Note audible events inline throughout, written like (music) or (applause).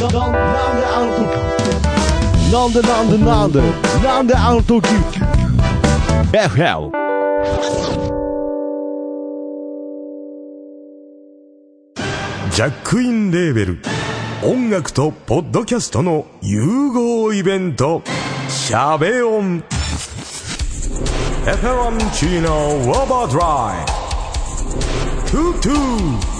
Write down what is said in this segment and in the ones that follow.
なんでなんでなんでなんであの時 FL ジャックインレーベル音楽とポッドキャストの融合イベント「シャベオン」「エフェロンチーノウォーバードライ」「トゥトゥ」「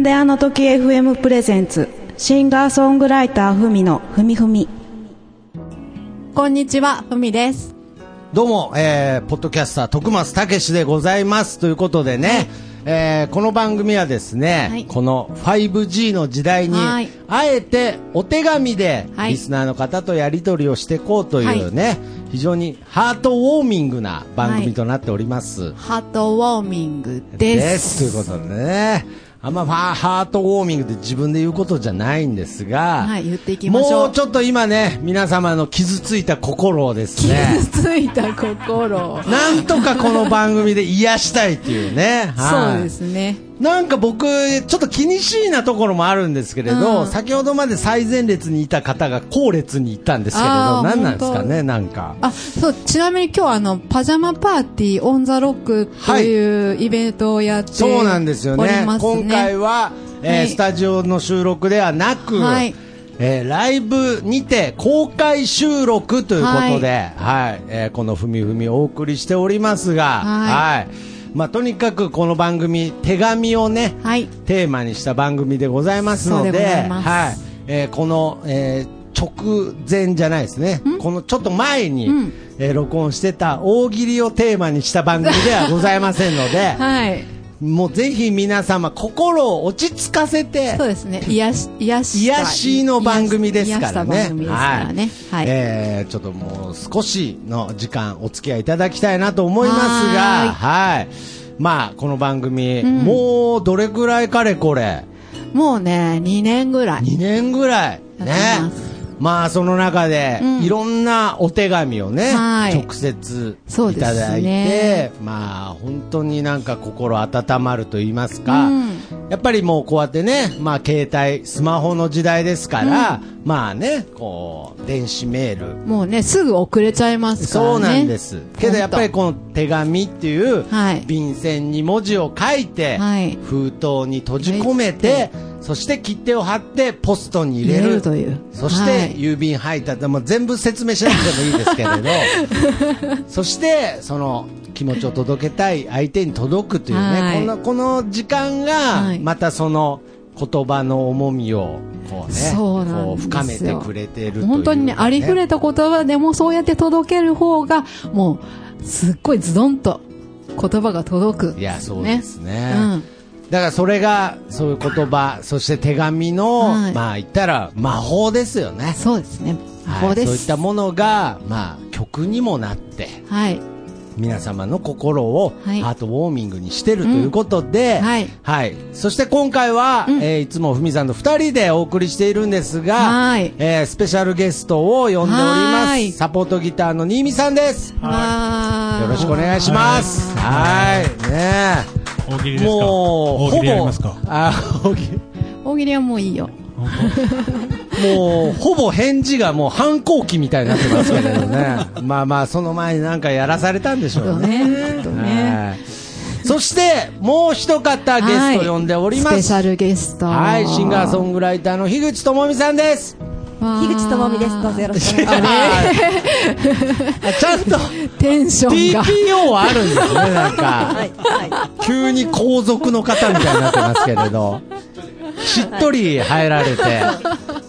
なんであの時 FM プレゼンツシンガーソングライターふみのふみふみこんにちは、ふみです。どうも、えー、ポッドキャスター、徳松たけしでございます。ということでね、えーこの番組はですね、はいこの 5G の時代に、はいあえてお手紙ではいリスナーの方とやり取りをしていこうというね、非常にハートウォーミングな番組となっております。ハートウォーミングです。ということでね。あんまファハートウォーミングって自分で言うことじゃないんですが、はい言っていきましょうもうちょっと今ね、皆様の傷ついた心をですね、傷ついた心。(laughs) なんとかこの番組で癒したいっていうね。はいそうですね。なんか僕、ちょっと気にしいなところもあるんですけれど、うん先ほどまで最前列にいた方が後列に行ったんですけれど、何なんですか本ね、なんか。あ、そう、ちなみに今日あの、パジャマパーティーオンザロックというイベントをやってそうなんですよおね。りますね。今回は、えーはいスタジオの収録ではなく、はいえーライブにて公開収録ということで、はい、えーこのふみふみお送りしておりますが、はいはい。まあ、とにかくこの番組、手紙をね、はい。テーマにした番組でございますので、はい、えーこの、えー直前じゃないですね。このちょっと前に、うんえー録音してた大喜利をテーマにした番組ではございませんので、(laughs) はい。もうぜひ皆様心を落ち着かせてそう、ですね。癒し、癒し。癒しの番組ですからね。癒した番組ですからね。はい。えーちょっともう少しの時間お付き合いいただきたいなと思いますが、はい。まあ、この番組、んもうどれぐらいかれこれ、もうね、2年ぐらい。2年ぐらい、ねやってまあ、その中で、うん。いろんなお手紙をね、はい。直接いただいて、まあ、本当になんか心温まると言いますか、うん。やっぱりもうこうやってね、まあ、携帯、スマホの時代ですから、まあね、こう、電子メール、もうね、すぐ遅れちゃいますからね。そうなんです。けどやっぱりこの手紙っていうはい。便箋に文字を書いて、はい。封筒に閉じ込めて、そして切手を貼ってポストに入れる。るという。そしはい。て郵便配達、もう全部説明しなくてもいいですけれど。(laughs) そしてその気持ちを届けたい相手に届くというね、はい。このこの時間がはい。またその言葉の重みをこうねそう深めてくれてるという、本当にね、ありふれた言葉でもそうやって届ける方が、もう、すっごいズドンと言葉が届く。いやそうですね。うん。だからそれがそういう言葉そして手紙の、はい。まあ言ったら魔法ですよね。そうですね。魔はい。法です。そういったものが、まあ、曲にもなってはい。皆様の心をはい。ハートウォーミングにしてるということで、うん。はい。そして今回は、うん。えーいつもふみさんと二人でお送りしているんですが、はい。えースペシャルゲストを呼んでおりますはい。サポートギターの新見さんです。はよろしくお願いします。はい。ね大喜利ですか？もう大喜利やりますか？あ大喜利大喜利はもういいよ。もう、ほぼ返事がもう反抗期みたいになってますけれどね。(laughs) まあまあ、その前になんかやらされたんでしょうね。ねきっとねはいそして、もう一方ゲスト呼んでおります。スペシャルゲスト。はい、シンガーソングライターの樋口智美さんです。樋口智美です。どうぞよろしくお願いします。あちゃんとテンションが。TPO はあるんですね、なんか。はい、は急に皇族の方みたいになってますけれど。しっとり入られて。い。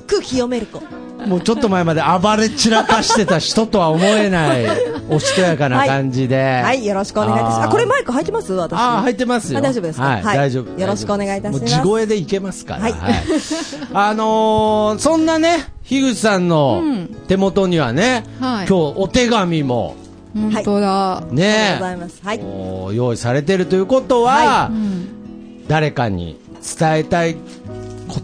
空気読める子。もうちょっと前まで暴れ散らかしてた人とは思えない、(laughs) おしとやかな感じで。はい、よろしくお願いいたします。これマイク入ってます？私。ああ、入ってます大丈夫ですか？はい、はい大丈夫。よろしくお願いいたします地声でいけますから。はいあのーそんなね、樋口さんの手元にはね、はい今日お手紙も本当だ。ね。はい。用意されてるということは、はうん。誰かに伝えたい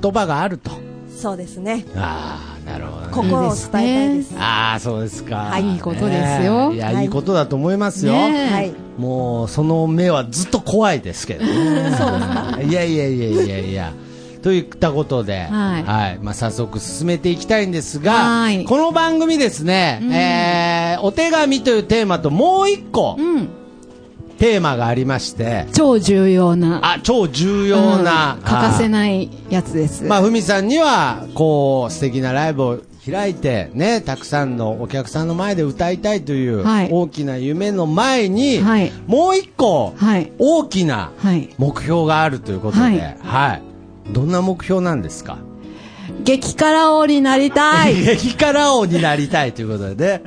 言葉があると。そうですね。ああ、なるほどね。心を伝えたいです。ああ、そうですか。はいいいことですよねいや、はいいいことだと思いますよ。はい。もう、その目はずっと怖いですけどね。そうですか？いやいやいやいやいや。といったことで、はいまあ、早速進めていきたいんですが、はいこの番組ですね、えーお手紙というテーマともう一個、うん。テーマがありまして、超重要な。あ、超重要な、うん欠かせい。ないやつです。まあ、ふみさんには、こう、素敵なライブを開いて、ね、たくさんのお客さんの前で歌いたいという、はい大きな夢の前に、はいもう一個、はい。大きなはい。目標があるということで、ははいい。どんな目標なんですか？激辛王になりたい。(laughs) 激辛王になりたいということでね、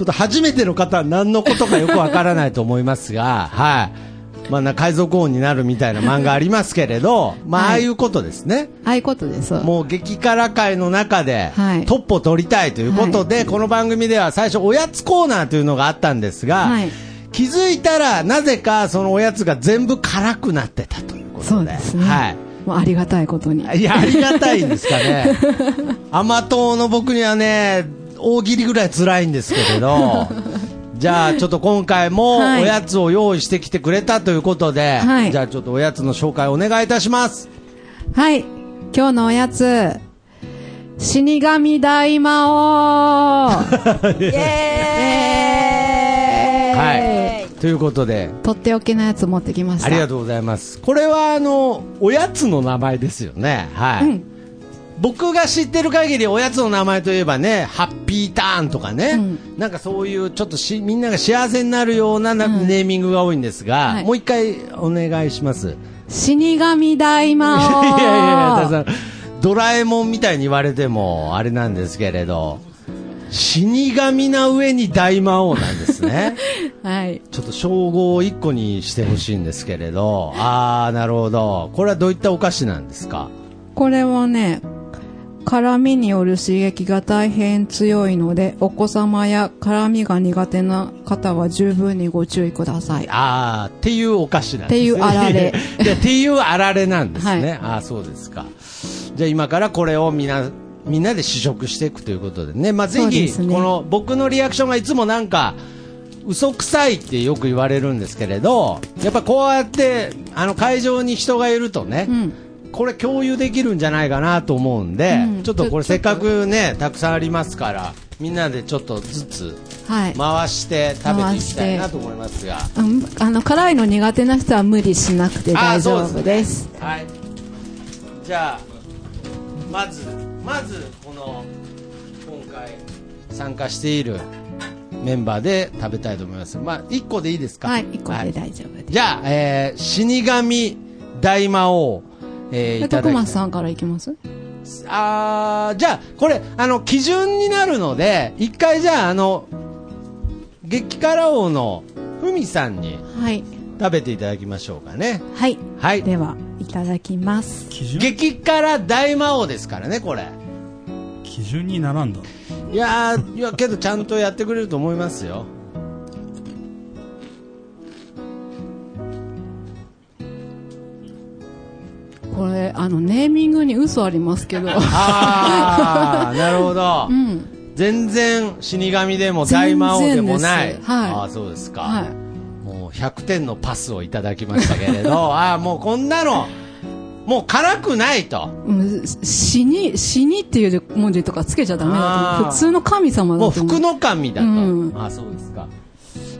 ちょっと初めての方は何のことかよくわからないと思いますが、(laughs) はい。まあな、海賊王になるみたいな漫画ありますけれど、まあ、あはいあいうことですね。ああいうことです。もう激辛界の中ではいトップを取りたいということで、この番組では最初おやつコーナーというのがあったんですが、はい気づいたらなぜかそのおやつが全部辛くなってたということで。そうですね。はい。もうありがたいことに。いや、ありがたいんですかね。(laughs) 甘党の僕にはね、大喜利ぐらい辛いんですけれど、(laughs) じゃあちょっと今回もおはいやつを用意してきてくれたということで、はいじゃあちょっとおやつの紹介お願いいたします。はい。今日のおやつ。死神大魔王。(laughs) イエーイはい。ということで、とっておきのやつ持ってきました。ありがとうございます。これはあの、おやつの名前ですよね。はい。うん僕が知ってる限りおやつの名前といえばね、ハッピーターンとかね、うんなんかそういうちょっとしみんなが幸せになるようななうんネーミングが多いんですが、はいもう一回お願いします。死神大魔王。(laughs) いやいやいや、ドラえもんみたいに言われてもあれなんですけれど、死神な上に大魔王なんですね。(laughs) はい。ちょっと称号を一個にしてほしいんですけれど、あー、なるほど。これはどういったお菓子なんですか？これはね、辛みによる刺激が大変強いので、お子様や辛みが苦手な方は十分にご注意ください。あー、っていうお菓子なんですね。っていうあられ (laughs) っていうあられなんですね。はいあー、そうですか。じゃあ今からこれをみんな、みんなで試食していくということでね。まあ、ぜひ、この僕のリアクションがいつもなんか、嘘くさいってよく言われるんですけれど、やっぱこうやって、あの会場に人がいるとね、うん。これ共有できるんじゃないかなと思うんで、うんちょっとこれせっかくね、たくさんありますから、みんなでちょっとずつはい。回して食べていきたいなと思いますが。うん、あの辛いの苦手な人は無理しなくて大丈夫です。はい。じゃあ、まず、まず、この、今回、参加しているメンバーで食べたいと思います。まあ、1個でいいですか？はい、一個はで大丈夫です。じゃあ、えー、死神大魔王、えー、いえ、ただきさんからいきます？あーじゃあ、これ、あの、基準になるので、一回じゃあ、あの、激辛王のふみさんにはい。食べていただきましょうかね。はい。はい。では、いただきます。基準？激辛大魔王ですからね、これ。基準にならんだ。いやー、いや、けどちゃんとやってくれると思いますよ。これ、あの、ネーミングに嘘ありますけど。あー、なるほど (laughs) う。ん。全然死神でも大魔王でもない。はいあー、そうですか。はい。もう100点のパスをいただきましたけれど、(laughs) ああ、もうこんなの、もう辛くないと。うん死に、死にっていう文字とかつけちゃダメだと。普通の神様だと思う。福の神だと。うんああ、そうですか。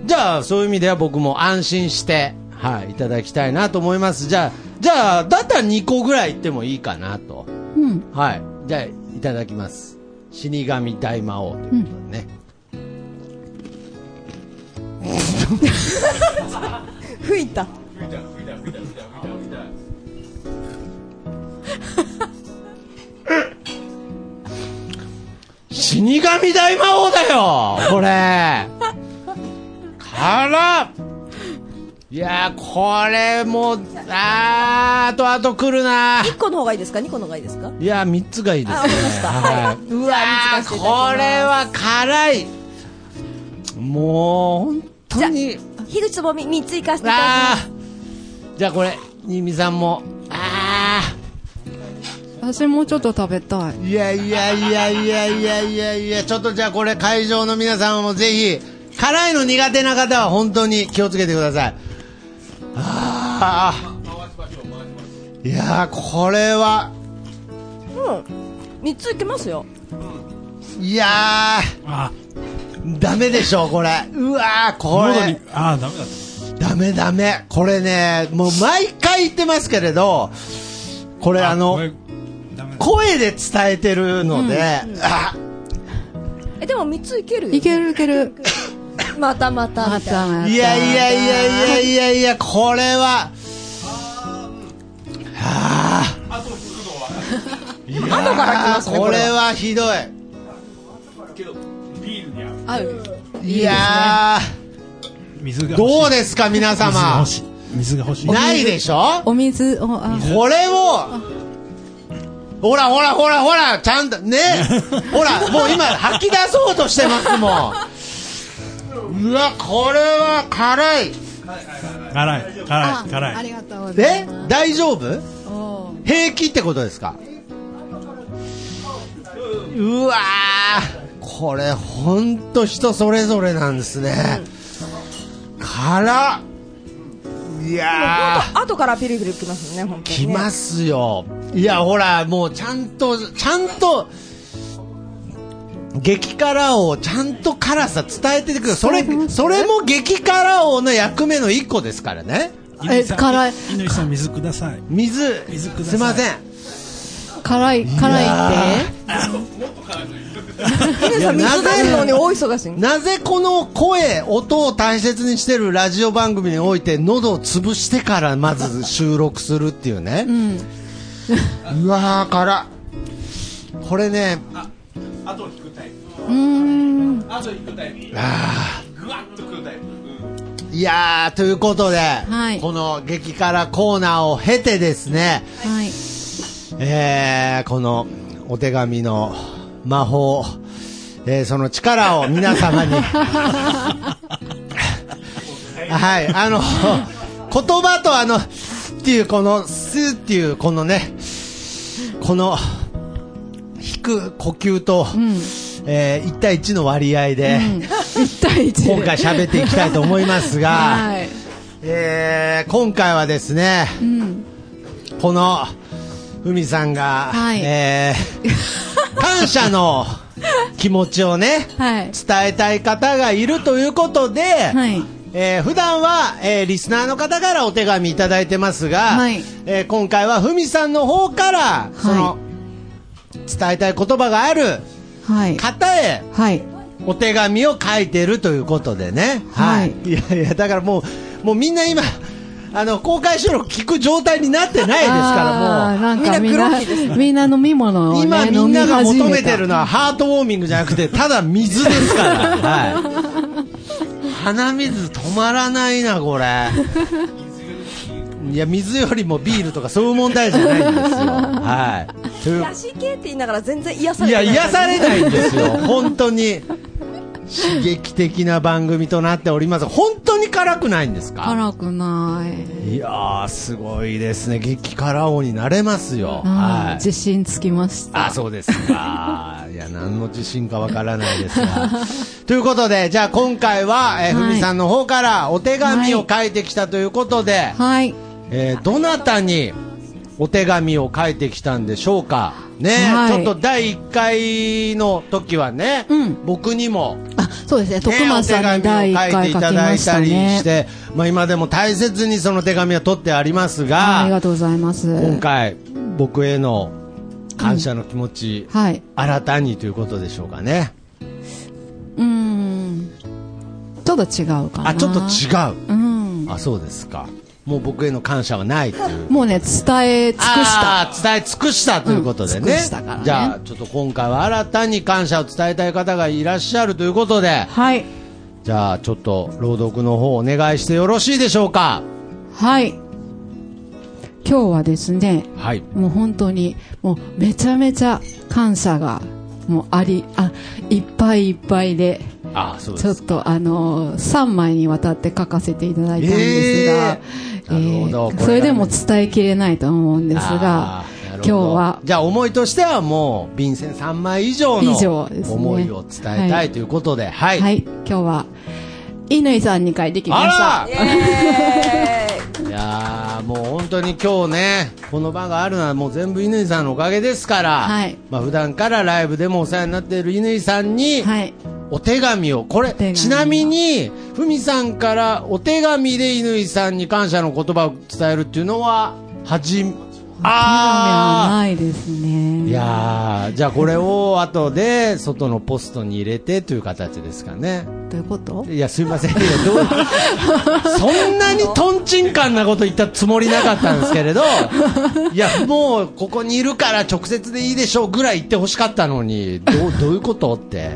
じゃあ、そういう意味では僕も安心して、はい、いただきたいなと思います。じゃあ、じゃあ、だったら2個ぐらいいってもいいかなと。うん。はい。じゃあ、いただきます。死神大魔王ということでね。(laughs) 吹いた。(laughs) 死神大魔王だよこれ (laughs) 辛っいやーこれもうあーあとあと来るな。1個の方がいいですか？2個の方がいいですか？いや3つがいいですね。あわかりました。はい。ううわこれは辛い。もう本当に。樋口つぼみ3ついかせていただきあます。ーじゃあこれ新見さんも。あ私もちょっと食べたい。ーいやいやいやいやいやいやいや。ちょっとじゃあこれ会場の皆さんもぜひ辛いの苦手な方は本当に気をつけてくださいあー。いやーこれは。うん。3ついけますよ。いやあ、ーダメでしょこれ。うわーこれ。喉に、あ、ダメだ。ダメダメ。これねもう毎回言ってますけれどこれあの声で伝えてるので、あ。えでも3ついけるよ。いける。いける。またまた。まみたいなたまた。いやいやいやいやいやいやこれは。はあいや後から来ますねこれは。ひどいビールに合う。いや水が。どうですか皆水が様欲しい。水が欲しい。ないでしょ？お水を、あ、これを。ほらほらほらほらちゃんとね。(laughs) ほらもう今吐き出そうとしてますもんうわこれは辛い。辛い、辛い、辛い。りがとうございえます。大丈夫？平気ってことですか？うわーこれほんと人それぞれなんですね。辛っ。いやー。後からピリピリきますよね本当にね。来ますよ。いやほらもうちゃんとちゃんと激辛王ちゃんと辛さ伝えててくるそれそれも激辛王の役目の一個ですからね。え辛い。乾さん、水ください。水水ください。すいません。辛い、辛いって？皆さん水出すのに大忙し。いなぜこの声、音を大切にしてるラジオ番組において喉を潰してからまず収録するっていうね。うわー、辛っこれね、あと。あと引くタイプ。あぐわっとくるタイプ。ーいやー、ということで、はいこの激辛コーナーを経てですね、はい。えー、このお手紙の魔法、えーその力を皆様に、(laughs) はい、あの、言葉とあの、っていうこの、スっていうこのね、この、引く呼吸と、うん。えー1対1の割合で、一対一で。今回喋っていきたいと思いますが、はい。えー今回はですね、うん。この、ふみさんが、はいえー (laughs) 感謝の気持ちをね、はい。伝えたい方がいるということで、はい。えー普段は、えーリスナーの方からお手紙いただいてますが、はいえー今回はふみさんの方から、その、伝えたい言葉があるはい。方へ、はい。お手紙を書いてるということでね。はいい。いやいや、だからもう、もうみんな今、あの、公開収録聞く状態になってないですから、もう。あーなんかみんなみんなグロッキーですね、みんな飲み物をね、今みんなが求めてるのはハートウォーミングじゃなくて、ただ水ですから。(laughs) はい。鼻水止まらないな、これ。いや、水よりもビールとかそういう問題じゃないんですよ。はい。癒し系って言いながら全然癒さいや、れてない癒されないんですよ。本当に。刺激的な番組となっております。本当に辛くないんですか？辛くない。いやー、すごいですね。激辛王になれますよ。うんはい。自信つきました。あ、そうですか。(laughs) いや、何の自信かわからないですが。ということで、じゃあ今回は、えーはいふみさんの方からお手紙を書いてきたということで、はい。えーどなたにお手紙を書いてきたんでしょうか。ね、はいちょっと第1回の時はね、うん僕にも、あ、そうですね。徳ね、お松手紙をさんに第一書いていただいたたりしね。て、まあ今でも大切にその手紙は取ってありますが、ありがとうございます。今回僕への感謝の気持ち、はい。新たにということでしょうかね。うーん。ちょっと違うかな。あ、ちょっと違う。うん。あそうですかもう僕への感謝はないという。もうね、伝え尽くした。伝え尽くしたということでうんね,、じゃあちょっと今回は新たに感謝を伝えたい方がいらっしゃるということで。はい。じゃあちょっと朗読の方お願いしてよろしいでしょうか。はい。今日はですね、はい。もう本当に、もうめちゃめちゃ感謝が、もうあり、あ、いっぱいいっぱいで、あそうちょっとあのー、3枚にわたって書かせていただいたんですが、えーそれでも伝えきれないと思うんですが今日は、じゃあ思いとしてはもう便箋3枚以上の以上ですね。思いを伝えたいということではい、はい、今日は、乾さんに書いてきました。あら！いやーもう本当に今日ねこの場があるのはもう全部乾さんのおかげですから、はい。まあ普段からライブでもお世話になっている乾さんに、はい。お手紙を。これちなみにふみさんからお手紙で乾さんに感謝の言葉を伝えるっていうのは初め手紙はあないですーね。いやーじゃあこれを後で外のポストに入れてという形ですかね。どういうこと？いやすいません。いやどう？(laughs) そんなにとんちんかんなこと言ったつもりなかったんですけれどいやもうここにいるから直接でいいでしょうぐらい言ってほしかったのにどうどういうことって？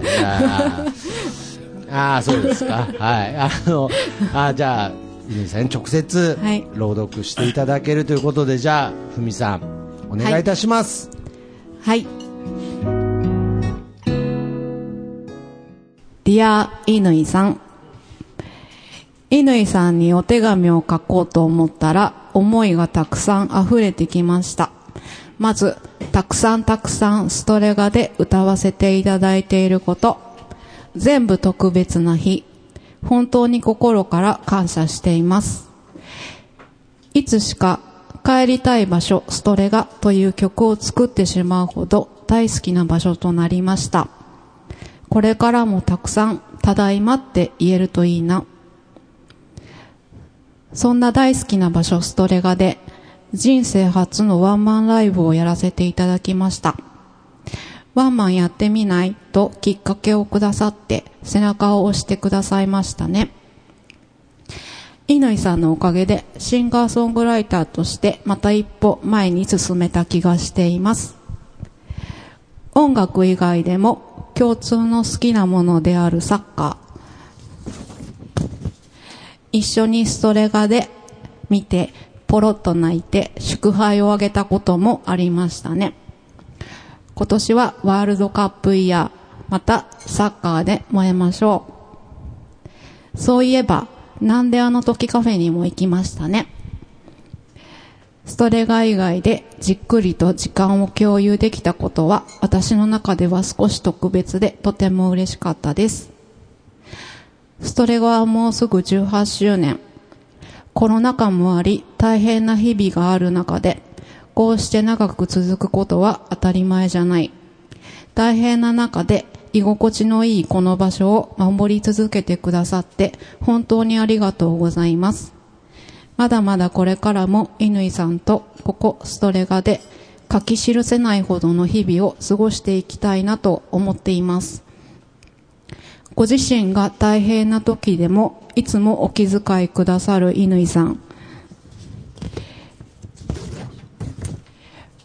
ああそうですか。はい。あのあじゃあ乾さんに直接はい朗読していただけるということで、じゃあふみさんお願いいたします、はい。ディア・乾さん。乾さんにお手紙を書こうと思ったら、思いがたくさん溢れてきました。まず、たくさんたくさんストレガで歌わせていただいていること。全部特別な日。本当に心から感謝しています。いつしか帰りたい場所ストレガという曲を作ってしまうほど大好きな場所となりました。これからもたくさんただいまって言えるといいな。そんな大好きな場所ストレガで人生初のワンマンライブをやらせていただきました。ワンマンやってみないときっかけをくださって背中を押してくださいましたね。乾さんのおかげでシンガーソングライターとしてまた一歩前に進めた気がしています。音楽以外でも共通の好きなものであるサッカー。一緒にストレガで見てポロッと泣いて祝杯をあげたこともありましたね。今年はワールドカップイヤー、またサッカーで燃えましょう。そういえば、なんであの時カフェにも行きましたね。ストレガ以外でじっくりと時間を共有できたことは私の中では少し特別でとても嬉しかったです。ストレガはもうすぐ18周年。コロナ禍もあり大変な日々がある中でこうして長く続くことは当たり前じゃない。大変な中で居心地のいいこの場所を守り続けてくださって本当にありがとうございます。まだまだこれからも乾さんとここストレガで書き記せないほどの日々を過ごしていきたいなと思っています。ご自身が大変な時でもいつもお気遣いくださる乾さん。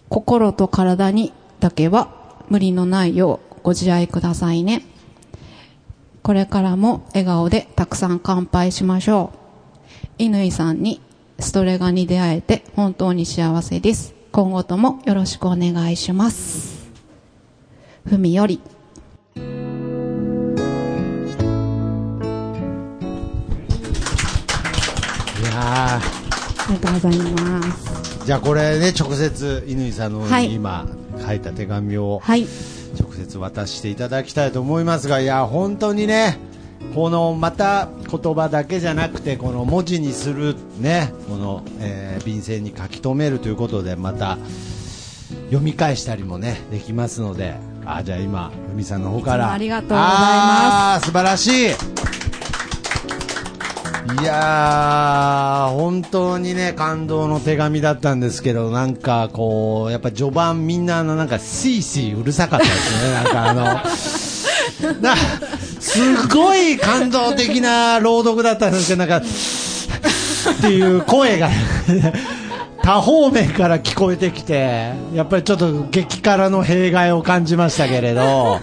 心と体にだけは無理のないようご自愛くださいね。これからも笑顔でたくさん乾杯しましょう。乾さんにストレガに出会えて本当に幸せです。今後ともよろしくお願いします。ふみより。いやありがとう。ございます。ーじゃあこれね直接乾さんのはい。今書いた手紙をはい。直接渡していただきたいと思いますがいや本当にねこのまた言葉だけじゃなくてこの文字にするねこの、えー便箋に書き留めるということでまた読み返したりもねできますのであじゃあ今ふみさんの方から。ありがとうございます。素晴らしいいやー本当にね感動の手紙だったんですけどなんかこうやっぱ序盤みんなあのなんかスイスイうるさかったですね。(laughs) なんかあのなすごい感動的な朗読だったんですけどなんかっていう声が多方面から聞こえてきて、やっぱりちょっと激辛の弊害を感じましたけれど、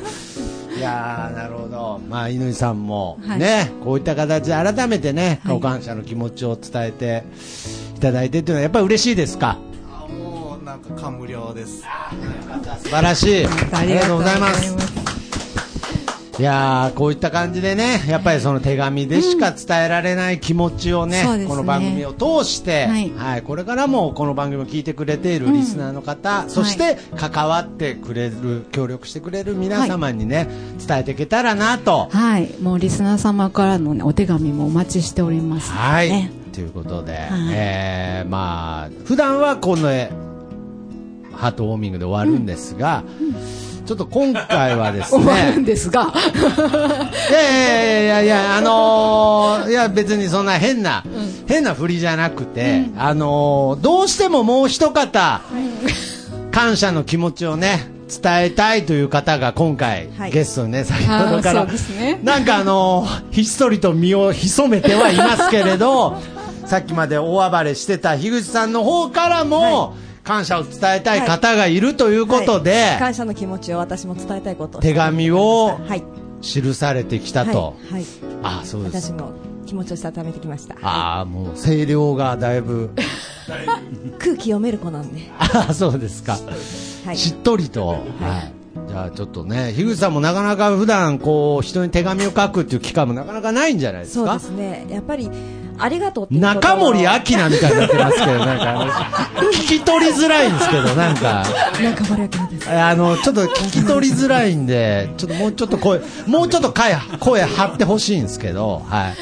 いやー、なるほど。まあ、乾さんもはい。ね、こういった形で改めてね、はい。ご感謝の気持ちを伝えていただいてっていうのはやっぱり嬉しいですか？あもうなんか感無量です。素晴らしい。あありがとうございます。す。いやーこういった感じでね、やっぱりその手紙でしか伝えられない気持ちをね、そうですねこの番組を通して、ははいい、これからもこの番組を聞いてくれているリスナーの方、そして関わってくれる、協力してくれる皆様にね、伝えていけたらなと。はい。もうリスナー様からの、ね、お手紙もお待ちしております。はい。ねということで、えーまあ、普段はこのえハートウォーミングで終わるんですが、ちょっと今回はですね、(laughs) 終わるんですが、(laughs) いやいやいやいや、あのーいや別にそんな変な、変な振りじゃなくて、あのーどうしてももう一方、感謝の気持ちをね、伝えたいという方が今回、はい。ゲストにね、先ほどから、ね。なんかあのーひっそりと身を潜めてはいますけれど、(laughs) さっきまで大暴れしてた樋口さんの方からも、感謝を伝えたい方がいるということで、はい感謝の気持ちを私も伝えたいことを手紙をはい。記されてきたと。はい。はいあそうです私も気持ちをしたためてきました。ああ、もう声量がだいぶ、(laughs) 空気読める子なんで。(laughs) ああ、そうですか。はい。しっとりと。はい。じゃあちょっとね、樋口さんもなかなか普段こう人に手紙を書くっていう機会もなかなかないんじゃないですそうかですね。やっぱり、ありがとうっ中森明菜みたいになってますけど、なんか聞き取りづらいんですけど、なんか、中森明菜です。あの、ちょっと聞き取りづらいんで、ちょっともうちょっと声、もうちょっと声、声張ってほしいんですけど、はい。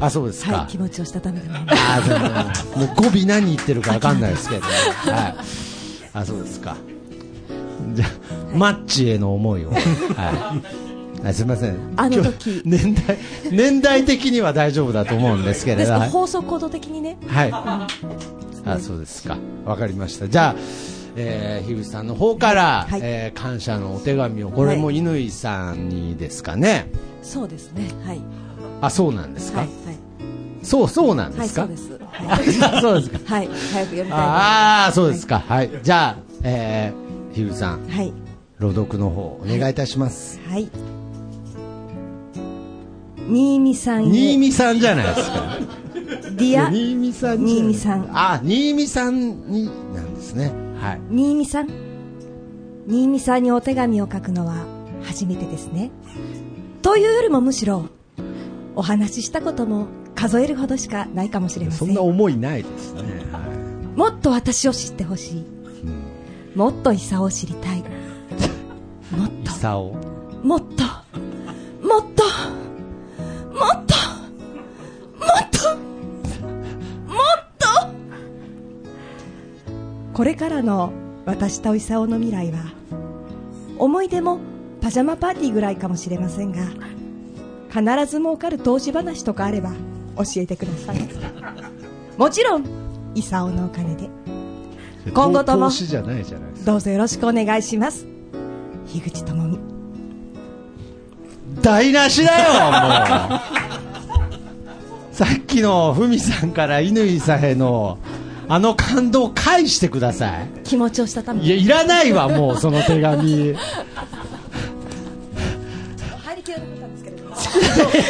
あ、そうですか。はい。気持ちをしたためてあーそうもう語尾何言ってるかわかんないですけど、はい。あ、そうですか。じゃあ、マッチへの思いを。はい。あすみません。あの時年代、年代的には大丈夫だと思うんですけた。れど。放送行動的にね。はい。あ、そうですか。わかりました。じゃあ、えー、樋口さんの方から、はいえー感謝のお手紙を、これも乾さんにですかね。そうですね。はい。あ、そうなんですか？はい。そう、そうなんはい。ですか？はい、そうです。はい。あそうですか。(laughs) はい。早く読みたいああ、そうですか。はい。じゃあ、えー、ひぐさん、はい。朗読の方、お願いいたします。はい。新見さんへ。新見さんじゃないですか。 Dear、新見さん新見さん。あ、新見さんに、なんですね。はい。新見さん？新見さんにお手紙を書くのは初めてですね。というよりもむしろ、お話ししたことも数えるほどしかないかもしれません。そんな思いないですね。はもっと私を知ってほしい。い。うん。もっとイサを知りたい。もっ。と、もっと、これからの私とイサオの未来は、思い出もパジャマパーティーぐらいかもしれませんが、必ず儲かる投資話とかあれば教えてください。もちろん、イサオのお金で。今後とも。どうぞよろしくお願いします。樋口智美。台無しだよ、もう。さっきのふみさんから乾さんへの、あの感動を返してください。気持ちをしたためいや、いらないわ、もう、その手紙。入りきらなかったんですけれども。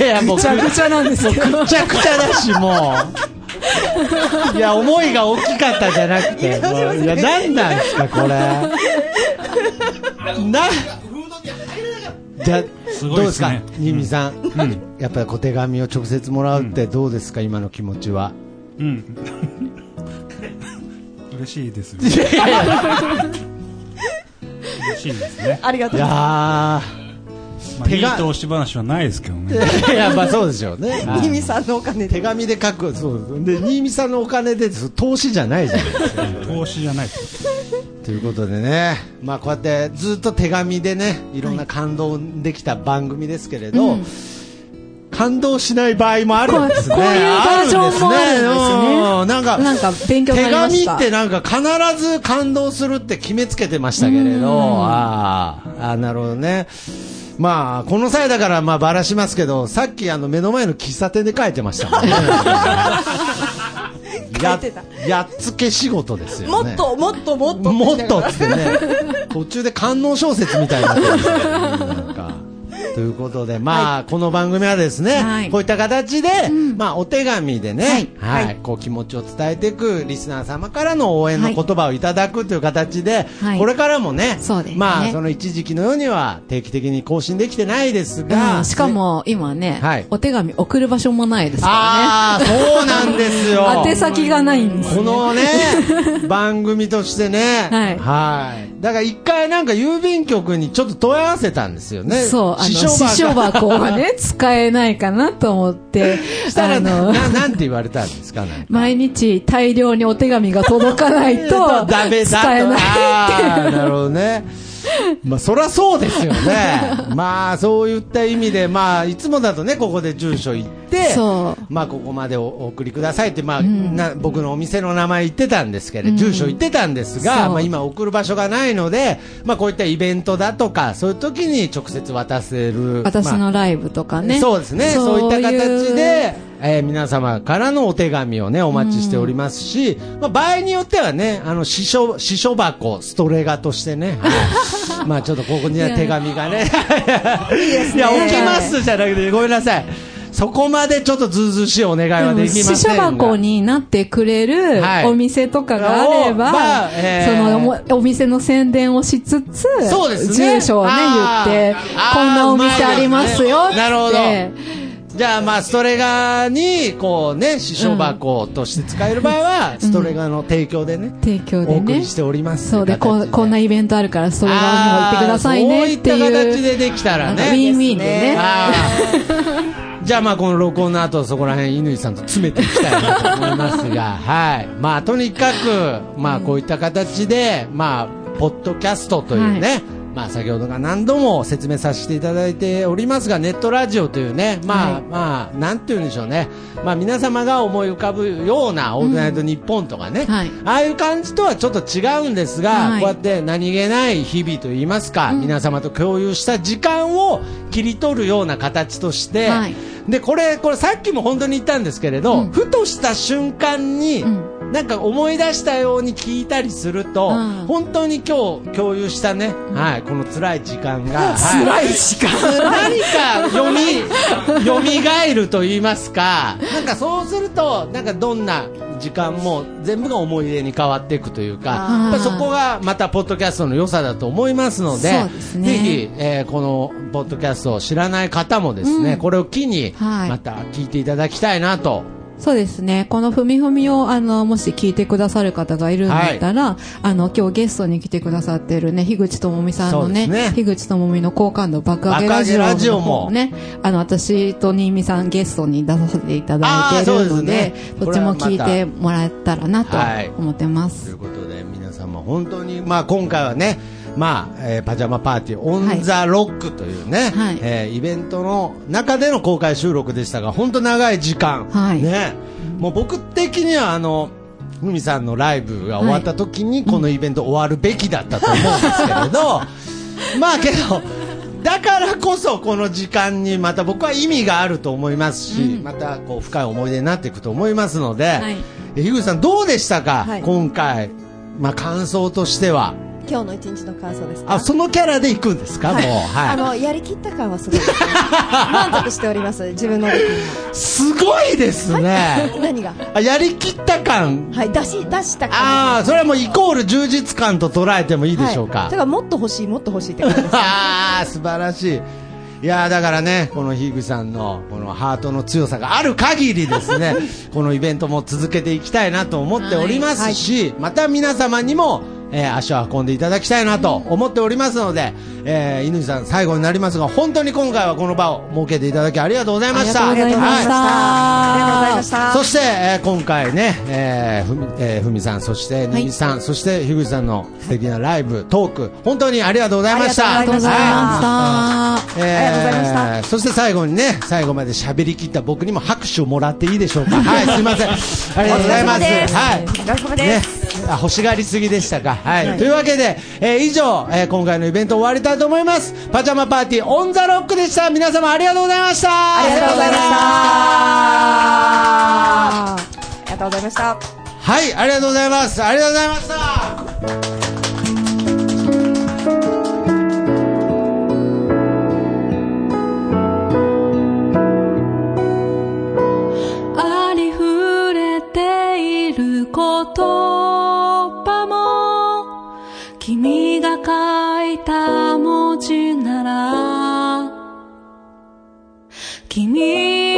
いや、もう、ぐちゃぐちゃなんですけどもうくちゃくちゃだし、もう。いや、思いが大きかったじゃなくて、もういや、なんなんですか、これ。な、じゃあ、すごどうですかいですね、新見さん。やっぱり小手紙を直接もらうってどうですか、今の気持ちは？うん。嬉しいです。いやいや嬉しいですね。ありがというやー。まあ、手がいい投資話はないですけどね。いや、まあそうでしょうね。(laughs) 新見さんのお金手で。紙で書く、そう。で、新見さんのお金で、投資じゃないじゃないですか。投資じゃないです。ということでね、まあこうやってずっと手紙でね、いろんな感動できた番組ですけれど、うん感動しない場合もあるんですね。こういうバージョンもあるんですねうんなんか、なんか勉強になりま手した。紙ってなんか必ず感動するって決めつけてましたけれど、あーあー、なるほどね。まあ、この際だから、まあ、ばらしますけど、さっき、あの、目の前の喫茶店で書いてましたもんね。(laughs) や。やっつけ仕事ですよね。もっと、もっと、もっと。もっとっつってね、途中で観音小説みたいになってるんですよなんか。ということで、まあ、この番組はですね、はい。こういった形で、まあ、お手紙でね、は、はい。い。こう気持ちを伝えていくリスナー様からの応援の言葉をいただくという形で、はい。これからもね、そうですね。まあ、その一時期のようには定期的に更新できてないですが、うん。しかも今ね、はい。お手紙送る場所もないですかああ、そうなんですよ。らね。宛先がないんですこよ、のね、(laughs) 番組としてね、はい。はい。だから一回なんか郵便局にちょっと問い合わせたんですよね。そう、あの、支支障障箱がね、使えないかなと思って、したらな、なんて言われたんですか？毎日大量にお手紙が届かないと、ダメだと。使えないあーなるほどね。まあ、そらそうですよね。まあ、そういった意味で、まあ、いつもだとね、ここで住所言って、そうまあ、ここまでおお送りくださいって、まあ、な僕のお店の名前言ってたんですけど、住所言ってたんですが、まあ、今送る場所がないので、まあ、こういったイベントだとか、そういう時に直接渡せる。私まあのライブとかね。そうですね。そういった形で、えー皆様からのお手紙をね、お待ちしておりますし、まあ、場合によってはね、あの、箱、ストレガとしてね、はい (laughs) まあちょっとここには手紙がね、いや、置きますじゃなくて、ごめんなさい。そこまでちょっとずうずうしいお願いはできませんが。支所箱になってくれるはい。お店とかがあれば、まあえー。そのおお店の宣伝をしつつ、そうですね。住所をね、言って、こんなお店ありますよって。なるほど。じゃあまあストレガにこうね師匠箱として使える場合は、ストレガの提供でね、提供でね。お送り。しております。そうでこう、こんなイベントあるから、それ側にも行ってくださいねっていう。そういった形でできたらね。ウィンウィンでね。じゃあまあこの録音の後そこら辺乾さんと詰めていきたいなと思いますが (laughs) はい。まあとにかくまあこういった形でまあポッドキャストというね、まあ先ほどが何度も説明させていただいておりますが、ネットラジオというね、まあ、はい。まあ、なんて言うんでしょうね。まあ皆様が思い浮かぶようなオールナイトニッポンとかね、はい。ああいう感じとはちょっと違うんですが、はい。こうやって何気ない日々といいますか、皆様と共有した時間を切り取るような形として、はい。で、これ、これさっきも本当に言ったんですけれど、うん。ふとした瞬間に、うんなんか思い出したように聞いたりすると、うん。本当に今日共有したね、はい、この辛い時間が、(laughs) 辛い時間。何か読み、(laughs) 読み返ると言いますか、なんかそうすると、なんかどんな時間も全部が思い出に変わっていくというか、そこがまたポッドキャストの良さだと思いますので、ですね。ぜひ、えーこのポッドキャストを知らない方もですね、うん。これを機に、はい。また聞いていただきたいなと。そうですね。このふみふみを、あの、もし聞いてくださる方がいるんだったら、あの、今日ゲストに来てくださってるね、樋口智美さんのね、ね。樋口智美の好感度爆上げラジオ爆上げラジオのも。方ね、あの、私と新見さんゲストに出させていただいてあーそうるので、ですね。どっちも聞いてもらえたらなとはい。思ってまといす。うことで皆様本当に、まあ、今回はね、まあえーパジャマパーティーオン・ザ・ロックというね、はい。えーイベントの中での公開収録でしたが本当長い時間、はい。ね、もう僕的にはあのふみさんのライブが終わった時にこのイベント終わるべきだったと思うんですけれど、(laughs) まあけどだからこそこの時間にまた僕は意味があると思いますし、またこう深い思い出になっていくと思いますので、はい。え樋口さんどうでしたか、はい。今回、まあ、感想としては今日の一日の感想ですか？あそのキャラで行くんですか、もう、はい、あのやりきった感はすごいですね満足しております。(laughs) 自分のすごいですね、何が？あやりきった感。はい出し出した感。ああそれはもうイコール充実感と捉えてもいいでしょうか、はい、だからもっと欲しいもっと欲しいって感じです。(laughs) ああ素晴らしい。いやーだからね、この樋口さんのこのハートの強さがある限りですね、(laughs) このイベントも続けていきたいなと思っておりますし、また皆様にも、えー足を運んでいただきたいなと思っておりますので、えー、乾さん最後になりますが、本当に今回はこの場を設けていただきありがとうございました。ありがとうございました。ありがとうございましたそして、えー今回ね、えーふみ、えーふみさん、そして、にみさん、そして、樋口さんの素敵なライブ、トーク、本当にありがとうございました。ありがとうございました。えーありがとうございましたそして最後にね、最後まで喋り切った僕にも拍手をもらっていいでしょうか。はい、すいません。ありがとうございますはい。お疲れ様ですね、あ欲しがりすぎでしたか、はい、というわけで、えー、以上、えー、今回のイベント終わりたいと思います。パジャマパーティーオン・ザ・ロックでした。皆様ありがとうございました。ありがとうございました。ありがとうございましたはいありがとうございますありがとうございましたこと。なら君